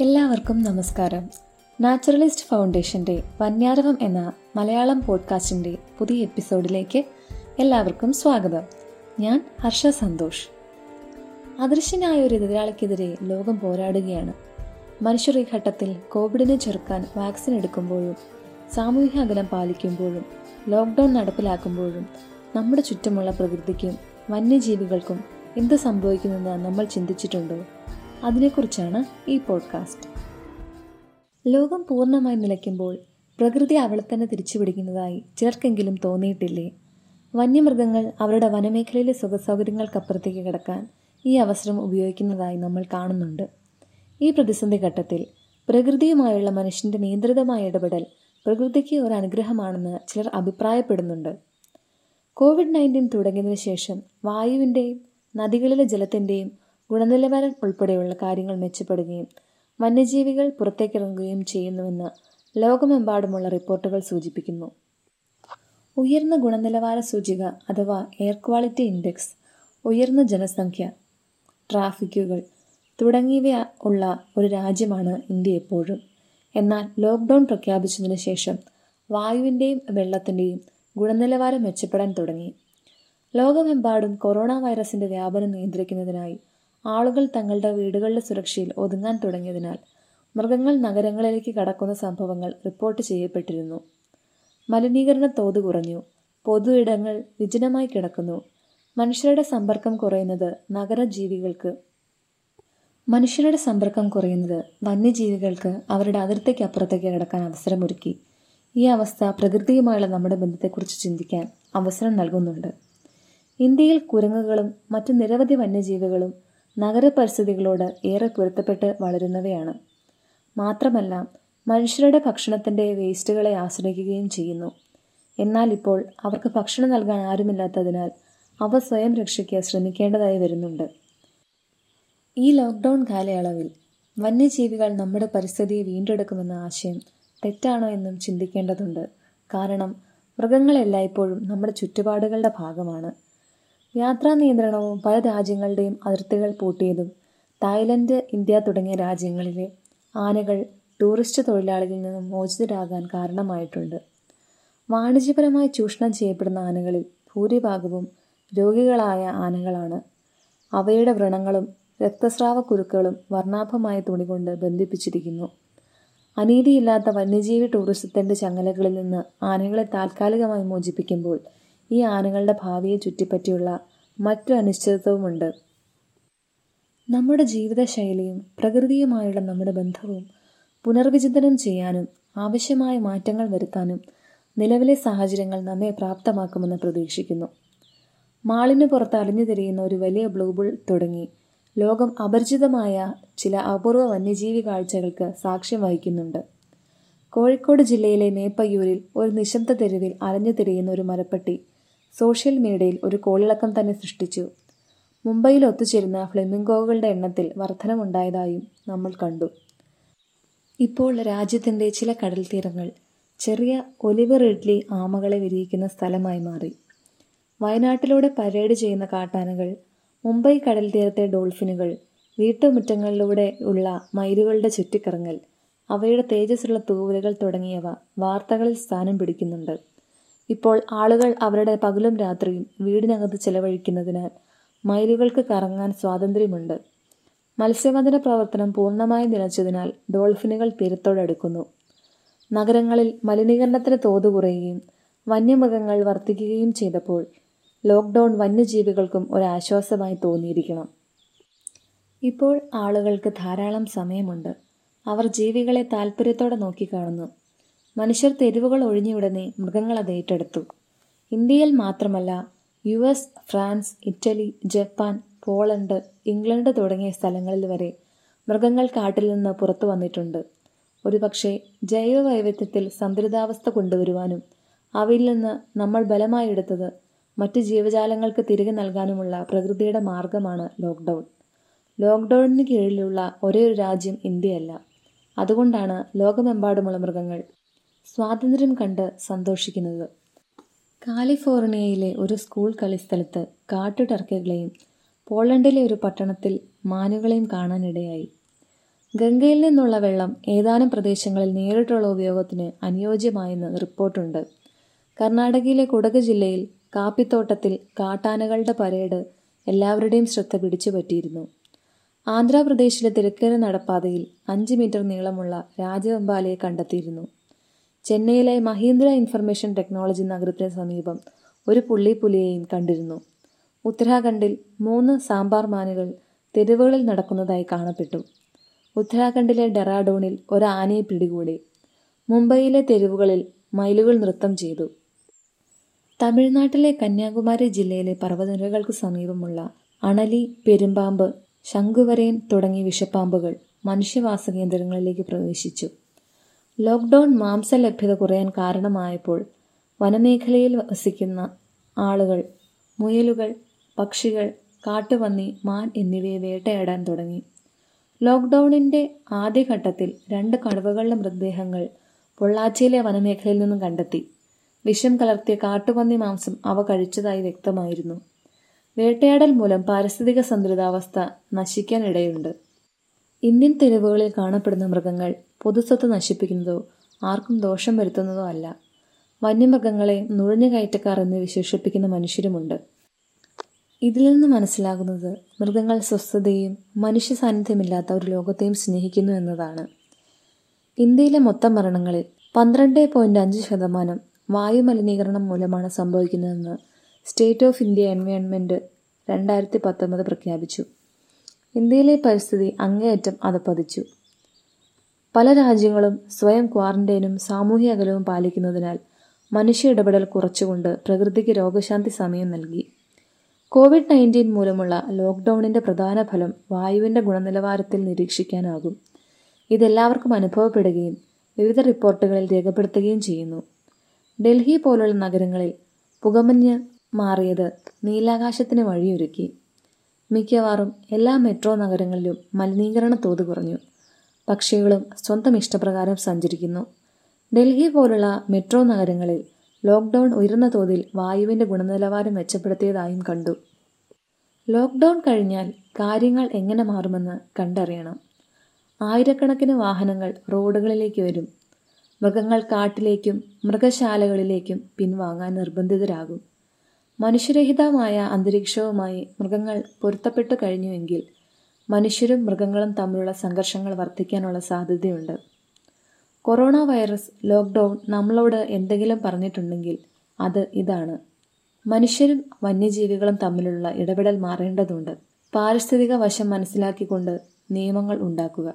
എല്ലാവർക്കും നമസ്കാരം. നാച്ചുറലിസ്റ്റ് ഫൗണ്ടേഷന്റെ വന്യാരവം എന്ന മലയാളം പോഡ്കാസ്റ്റിന്റെ പുതിയ എപ്പിസോഡിലേക്ക് എല്ലാവർക്കും സ്വാഗതം. ഞാൻ ഹർഷ സന്തോഷ്. അദൃശ്യനായ ഒരു എതിരാളിക്കെതിരെ ലോകം പോരാടുകയാണ്. മനുഷ്യർ ഈ ഘട്ടത്തിൽ കോവിഡിനെ ചെറുക്കാൻ വാക്സിൻ എടുക്കുമ്പോഴും സാമൂഹിക അകലം പാലിക്കുമ്പോഴും ലോക്ക്ഡൗൺ നടപ്പിലാക്കുമ്പോഴും നമ്മുടെ ചുറ്റുമുള്ള പ്രകൃതിക്കും വന്യജീവികൾക്കും എന്ത് സംഭവിക്കുമെന്ന് നമ്മൾ ചിന്തിച്ചിട്ടുണ്ടോ? അതിനെക്കുറിച്ചാണ് ഈ പോഡ്കാസ്റ്റ്. ലോകം പൂർണമായി നിലയ്ക്കുമ്പോൾ പ്രകൃതി അവളെ തന്നെ തിരിച്ചുപിടിക്കുന്നതായി ചിലർക്കെങ്കിലും തോന്നിയിട്ടില്ലേ? വന്യമൃഗങ്ങൾ അവരുടെ വനമേഖലയിലെ സുഖസൗകര്യങ്ങൾക്കപ്പുറത്തേക്ക് കിടക്കാൻ ഈ അവസരം ഉപയോഗിക്കുന്നതായി നമ്മൾ കാണുന്നുണ്ട്. ഈ പ്രതിസന്ധി ഘട്ടത്തിൽ പ്രകൃതിയുമായുള്ള മനുഷ്യന്റെ നിയന്ത്രിതമായ ഇടപെടൽ പ്രകൃതിക്ക് ഒരു അനുഗ്രഹമാണെന്ന് ചിലർ അഭിപ്രായപ്പെടുന്നുണ്ട്. കോവിഡ് നയന്റീൻ തുടങ്ങിയതിനു ശേഷം വായുവിന്റെയും നദികളിലെ ജലത്തിന്റെയും ഗുണനിലവാരം ഉൾപ്പെടെയുള്ള കാര്യങ്ങൾ മെച്ചപ്പെടുകയും വന്യജീവികൾ പുറത്തേക്കിറങ്ങുകയും ചെയ്യുന്നുവെന്ന് ലോകമെമ്പാടുമുള്ള റിപ്പോർട്ടുകൾ സൂചിപ്പിക്കുന്നു. ഉയർന്ന ഗുണനിലവാര സൂചിക അഥവാ എയർ ക്വാളിറ്റി ഇൻഡെക്സ് ഉയർന്ന ജനസംഖ്യ ട്രാഫിക്കുകൾ തുടങ്ങിയവ ഉള്ള ഒരു രാജ്യമാണ് ഇന്ത്യ എപ്പോഴും. എന്നാൽ ലോക്ക്ഡൗൺ പ്രഖ്യാപിച്ചതിന് ശേഷം വായുവിന്റെയും വെള്ളത്തിന്റെയും ഗുണനിലവാരം മെച്ചപ്പെടാൻ തുടങ്ങി. ലോകമെമ്പാടും കൊറോണ വൈറസിന്റെ വ്യാപനം നിയന്ത്രിക്കുന്നതിനായി ആളുകൾ തങ്ങളുടെ വീടുകളുടെ സുരക്ഷയിൽ ഒതുങ്ങാൻ തുടങ്ങിയതിനാൽ മൃഗങ്ങൾ നഗരങ്ങളിലേക്ക് കടക്കുന്ന സംഭവങ്ങൾ റിപ്പോർട്ട് ചെയ്യപ്പെട്ടിരുന്നു. മലിനീകരണ തോത് കുറഞ്ഞു. പൊതു ഇടങ്ങൾ വിജനമായി കിടക്കുന്നു. മനുഷ്യരുടെ സമ്പർക്കം കുറയുന്നത് നഗരജീവികൾക്ക് മനുഷ്യരുടെ സമ്പർക്കം കുറയുന്നത് വന്യജീവികൾക്ക് അവരുടെ അതിർത്തിക്ക് അപ്പുറത്തേക്ക് കിടക്കാൻ അവസരമൊരുക്കി. ഈ അവസ്ഥ പ്രകൃതിയുമായുള്ള നമ്മുടെ ബന്ധത്തെക്കുറിച്ച് ചിന്തിക്കാൻ അവസരം നൽകുന്നുണ്ട്. ഇന്ത്യയിൽ കുരങ്ങുകളും മറ്റു നിരവധി വന്യജീവികളും നഗരപരിസ്ഥിതികളോട് ഏറെ പൊരുത്തപ്പെട്ട് വളരുന്നവയാണ്. മാത്രമല്ല മനുഷ്യരുടെ ഭക്ഷണത്തിന്റെ വേസ്റ്റുകളെ ആശ്രയിക്കുകയും ചെയ്യുന്നു. എന്നാൽ ഇപ്പോൾ അവർക്ക് ഭക്ഷണം നൽകാൻ ആരുമില്ലാത്തതിനാൽ അവ സ്വയം രക്ഷയ്ക്ക് ശ്രമിക്കേണ്ടതായി വരുന്നുണ്ട്. ഈ ലോക്ക്ഡൗൺ കാലയളവിൽ വന്യജീവികൾ നമ്മുടെ പരിസ്ഥിതിയെ വീണ്ടെടുക്കുമെന്ന ആശയം തെറ്റാണോ എന്നും ചിന്തിക്കേണ്ടതുണ്ട്. കാരണം മൃഗങ്ങൾ എല്ലായ്പ്പോഴും നമ്മുടെ ചുറ്റുപാടുകളുടെ ഭാഗമാണ്. യാത്രാ നിയന്ത്രണവും പല രാജ്യങ്ങളുടെയും അതിർത്തികൾ പൂട്ടിയതും തായ്ലൻഡ് ഇന്ത്യ തുടങ്ങിയ രാജ്യങ്ങളിലെ ആനകൾ ടൂറിസ്റ്റ് തൊഴിലാളികളിൽ നിന്നും മോചിതരാകാൻ കാരണമായിട്ടുണ്ട്. വാണിജ്യപരമായി ചൂഷണം ചെയ്യപ്പെടുന്ന ആനകളിൽ ഭൂരിഭാഗവും രോഗികളായ ആനകളാണ്. അവയുടെ വ്രണങ്ങളും രക്തസ്രാവ കുരുക്കളും വർണാഭമായ തുണി കൊണ്ട് ബന്ധിപ്പിച്ചിരിക്കുന്നു. അനീതിയില്ലാത്ത വന്യജീവി ടൂറിസത്തിന്റെ ചങ്ങലകളിൽ നിന്ന് ആനകളെ താൽക്കാലികമായി മോചിപ്പിക്കുമ്പോൾ ഈ ആനകളുടെ ഭാവിയെ ചുറ്റിപ്പറ്റിയുള്ള മറ്റു അനിശ്ചിതത്വമുണ്ട് നമ്മുടെ ജീവിതശൈലിയും പ്രകൃതിയുമായുള്ള നമ്മുടെ ബന്ധവും പുനർവിചിന്തനം ചെയ്യാനും ആവശ്യമായ മാറ്റങ്ങൾ വരുത്താനും നിലവിലെ സാഹചര്യങ്ങൾ നമ്മെ പ്രാപ്തമാക്കുമെന്ന് പ്രതീക്ഷിക്കുന്നു. മാളിന് പുറത്ത് അലിഞ്ഞു തിരിയുന്ന ഒരു വലിയ ബ്ലൂബിൾ തുടങ്ങി ലോകം അപരിചിതമായ ചില അപൂർവ വന്യജീവി കാഴ്ചകൾക്ക് സാക്ഷ്യം വഹിക്കുന്നുണ്ട്. കോഴിക്കോട് ജില്ലയിലെ മേപ്പയ്യൂരിൽ ഒരു നിശബ്ദ തെരുവിൽ അലഞ്ഞു തിരിയുന്ന ഒരു മരപ്പട്ടി സോഷ്യൽ മീഡിയയിൽ ഒരു കോളിളക്കം തന്നെ സൃഷ്ടിച്ചു. മുംബൈയിൽ ഒത്തുചേരുന്ന ഫ്ലെമിംഗോകളുടെ എണ്ണത്തിൽ വർധനമുണ്ടായതായും നമ്മൾ കണ്ടു. ഇപ്പോൾ രാജ്യത്തിന്റെ ചില കടൽ തീരങ്ങൾ ചെറിയ ഒലിവർ ഇഡ്ലി ആമകളെ വിരിയിക്കുന്ന സ്ഥലമായി മാറി. വയനാട്ടിലൂടെ പരേഡ് ചെയ്യുന്ന കാട്ടാനകൾ മുംബൈ കടൽ തീരത്തെ ഡോൾഫിനുകൾ വീട്ടുമുറ്റങ്ങളിലൂടെ ഉള്ള മയിലുകളുടെ ചുറ്റിക്കറങ്ങൽ അവയുടെ തേജസ്സുള്ള തൂവലുകൾ തുടങ്ങിയവ വാർത്തകളിൽ സ്ഥാനം പിടിക്കുന്നുണ്ട്. ഇപ്പോൾ ആളുകൾ അവരുടെ പകലും രാത്രിയും വീടിനകത്ത് ചെലവഴിക്കുന്നതിനാൽ മയിലുകൾക്ക് കറങ്ങാൻ സ്വാതന്ത്ര്യമുണ്ട്. മത്സ്യബന്ധന പ്രവർത്തനം പൂർണമായി നിലച്ചതിനാൽ ഡോൾഫിനുകൾ തീരത്തോടടുക്കുന്നു. നഗരങ്ങളിൽ മലിനീകരണത്തിന് തോത് കുറയുകയും വന്യമൃഗങ്ങൾ വർദ്ധിക്കുകയും ചെയ്തപ്പോൾ ലോക്ക്ഡൗൺ വന്യജീവികൾക്കും ഒരാശ്വാസമായി തോന്നിയിരിക്കണം. ഇപ്പോൾ ആളുകൾക്ക് ധാരാളം സമയമുണ്ട്. അവർ ജീവികളെ താല്പര്യത്തോടെ നോക്കിക്കാണുന്നു. മനുഷ്യർ തെരുവുകൾ ഒഴിഞ്ഞുവിടനെ മൃഗങ്ങൾ അത് ഏറ്റെടുത്തു. ഇന്ത്യയിൽ മാത്രമല്ല U S France Italy Japan Poland England തുടങ്ങിയ സ്ഥലങ്ങളിൽ വരെ മൃഗങ്ങൾ കാട്ടിൽ നിന്ന് പുറത്തു വന്നിട്ടുണ്ട്. ഒരുപക്ഷെ ജൈവ വൈവിധ്യത്തിൽ സന്തുലിതാവസ്ഥ കൊണ്ടുവരുവാനും അവയിൽ നിന്ന് നമ്മൾ ബലമായി എടുത്തത് മറ്റ് ജീവജാലങ്ങൾക്ക് തിരികെ നൽകാനുമുള്ള പ്രകൃതിയുടെ മാർഗമാണ് ലോക്ക്ഡൗൺ. ലോക്ക്ഡൗണിന് കീഴിലുള്ള ഒരേ ഒരു രാജ്യം ഇന്ത്യയല്ല. അതുകൊണ്ടാണ് ലോകമെമ്പാടുമുള്ള മൃഗങ്ങൾ സ്വാതന്ത്ര്യം കണ്ട് സന്തോഷിക്കുന്നത്. കാലിഫോർണിയയിലെ ഒരു സ്കൂൾ കളിസ്ഥലത്ത് കാട്ടുടർക്കകളെയും പോളണ്ടിലെ ഒരു പട്ടണത്തിൽ മാനുകളെയും കാണാനിടയായി. ഗംഗയിൽ നിന്നുള്ള വെള്ളം ഏതാനും പ്രദേശങ്ങളിൽ നേരിട്ടുള്ള ഉപയോഗത്തിന് അനുയോജ്യമായെന്ന് റിപ്പോർട്ടുണ്ട്. കർണാടകയിലെ കുടക് ജില്ലയിൽ കാപ്പിത്തോട്ടത്തിൽ കാട്ടാനകളുടെ പരേഡ് എല്ലാവരുടെയും ശ്രദ്ധ പിടിച്ചുപറ്റിയിരുന്നു. ആന്ധ്രാപ്രദേശിലെ തിരക്കര നടപ്പാതയിൽ അഞ്ച് മീറ്റർ നീളമുള്ള രാജവെമ്പാലയെ കണ്ടെത്തിയിരുന്നു. ചെന്നൈയിലെ മഹീന്ദ്ര ഇൻഫർമേഷൻ ടെക്നോളജി നഗരത്തിന് സമീപം ഒരു പുള്ളിപ്പുലിയെയും കണ്ടിരുന്നു. ഉത്തരാഖണ്ഡിൽ മൂന്ന് സാമ്പാർ മാനുകൾ തെരുവുകളിൽ നടക്കുന്നതായി കാണപ്പെട്ടു. ഉത്തരാഖണ്ഡിലെ ഡെറാഡൂണിൽ ഒരു ആനയെ പിടികൂടി മുംബൈയിലെ തെരുവുകളിൽ മയിലുകൾ നൃത്തം ചെയ്തു. തമിഴ്നാട്ടിലെ കന്യാകുമാരി ജില്ലയിലെ പർവതനിരകൾക്ക് സമീപമുള്ള അണലി പെരുമ്പാമ്പ് ശംഖുവരയൻ തുടങ്ങിയ വിഷപ്പാമ്പുകൾ മനുഷ്യവാസ കേന്ദ്രങ്ങളിലേക്ക് പ്രവേശിച്ചു. ലോക്ക്ഡൗൺ മാംസ ലഭ്യത കുറയാൻ കാരണമായപ്പോൾ വനമേഖലയിൽ വസിക്കുന്ന ആളുകൾ മുയലുകൾ പക്ഷികൾ കാട്ടുപന്നി മാൻ എന്നിവയെ വേട്ടയാടാൻ തുടങ്ങി. ലോക്ക്ഡൗണിന്റെ ആദ്യഘട്ടത്തിൽ രണ്ട് കടുവകളുടെ മൃതദേഹങ്ങൾ പൊള്ളാച്ചിയിലെ വനമേഖലയിൽ നിന്നും കണ്ടെത്തി. വിഷം കലർത്തിയ കാട്ടുപന്നി മാംസം അവ കഴിച്ചതായി വ്യക്തമായിരുന്നു. വേട്ടയാടൽ മൂലം പാരിസ്ഥിതിക സന്തുലിതാവസ്ഥ നശിക്കാനിടയുണ്ട്. ഇന്ത്യൻ തെരുവുകളിൽ കാണപ്പെടുന്ന മൃഗങ്ങൾ പൊതുസ്വത്ത് നശിപ്പിക്കുന്നതോ ആർക്കും ദോഷം വരുത്തുന്നതോ അല്ല. വന്യമൃഗങ്ങളെ നുഴഞ്ഞുകയറ്റക്കാർ എന്ന് വിശേഷിപ്പിക്കുന്ന മനുഷ്യരുമുണ്ട്. ഇതിൽ നിന്ന് മനസ്സിലാകുന്നത് മൃഗങ്ങൾ സ്വസ്ഥതയും മനുഷ്യ സാന്നിധ്യമില്ലാത്ത ഒരു ലോകത്തെയും സ്നേഹിക്കുന്നു എന്നതാണ്. ഇന്ത്യയിലെ മൊത്തം മരണങ്ങളിൽ പന്ത്രണ്ട് പോയിന്റ് അഞ്ച് ശതമാനം വായുമലിനീകരണം മൂലമാണ് സംഭവിക്കുന്നതെന്ന് സ്റ്റേറ്റ് ഓഫ് ഇന്ത്യ എൻവയോൺമെന്റ് രണ്ടായിരത്തി പത്തൊമ്പത് പ്രഖ്യാപിച്ചു. ഇന്ത്യയിലെ പരിസ്ഥിതി അങ്ങേയറ്റം അതപ്പതിച്ചു. പല രാജ്യങ്ങളും സ്വയം ക്വാറന്റൈനും സാമൂഹ്യ അകലവും പാലിക്കുന്നതിനാൽ മനുഷ്യ ഇടപെടൽ കുറച്ചുകൊണ്ട് പ്രകൃതിക്ക് രോഗശാന്തി സമയം നൽകി. കോവിഡ് നയന്റീൻ മൂലമുള്ള ലോക്ക്ഡൗണിന്റെ പ്രധാന ഫലം വായുവിന്റെ ഗുണനിലവാരത്തിൽ നിരീക്ഷിക്കാനാകും. ഇതെല്ലാവർക്കും അനുഭവപ്പെടുകയും വിവിധ റിപ്പോർട്ടുകളിൽ രേഖപ്പെടുത്തുകയും ചെയ്യുന്നു. ഡൽഹി പോലുള്ള നഗരങ്ങളിൽ പുകമഞ്ഞ് മാറിയത് നീലാകാശത്തിന് വഴിയൊരുക്കി. മിക്കവാറും എല്ലാ മെട്രോ നഗരങ്ങളിലും മലിനീകരണ തോത് കുറഞ്ഞു. പക്ഷികളും സ്വന്തം ഇഷ്ടപ്രകാരം സഞ്ചരിക്കുന്നു. ഡൽഹി പോലുള്ള മെട്രോ നഗരങ്ങളിൽ ലോക്ക്ഡൗൺ ഉയർന്ന തോതിൽ വായുവിന്റെ ഗുണനിലവാരം മെച്ചപ്പെടുത്തിയതായും കണ്ടു. ലോക്ക്ഡൗൺ കഴിഞ്ഞാൽ കാര്യങ്ങൾ എങ്ങനെ മാറുമെന്ന് കണ്ടറിയണം. ആയിരക്കണക്കിന് വാഹനങ്ങൾ റോഡുകളിലേക്ക് വരും. മൃഗങ്ങൾ കാട്ടിലേക്കും മൃഗശാലകളിലേക്കും പിൻവാങ്ങാൻ നിർബന്ധിതരാകും. മനുഷ്യരഹിതമായ അന്തരീക്ഷവുമായി മൃഗങ്ങൾ പൊരുത്തപ്പെട്ടു കഴിഞ്ഞുവെങ്കിൽ മനുഷ്യരും മൃഗങ്ങളും തമ്മിലുള്ള സംഘർഷങ്ങൾ വർദ്ധിക്കാനുള്ള സാധ്യതയുണ്ട്. കൊറോണ വൈറസ് ലോക്ക്ഡൗൺ നമ്മളോട് എന്തെങ്കിലും പറഞ്ഞിട്ടുണ്ടെങ്കിൽ അത് ഇതാണ്. മനുഷ്യരും വന്യജീവികളും തമ്മിലുള്ള ഇടപെടൽ മാറേണ്ടതുണ്ട്. പാരിസ്ഥിതിക വശം മനസ്സിലാക്കിക്കൊണ്ട് നിയമങ്ങൾ ഉണ്ടാക്കുക.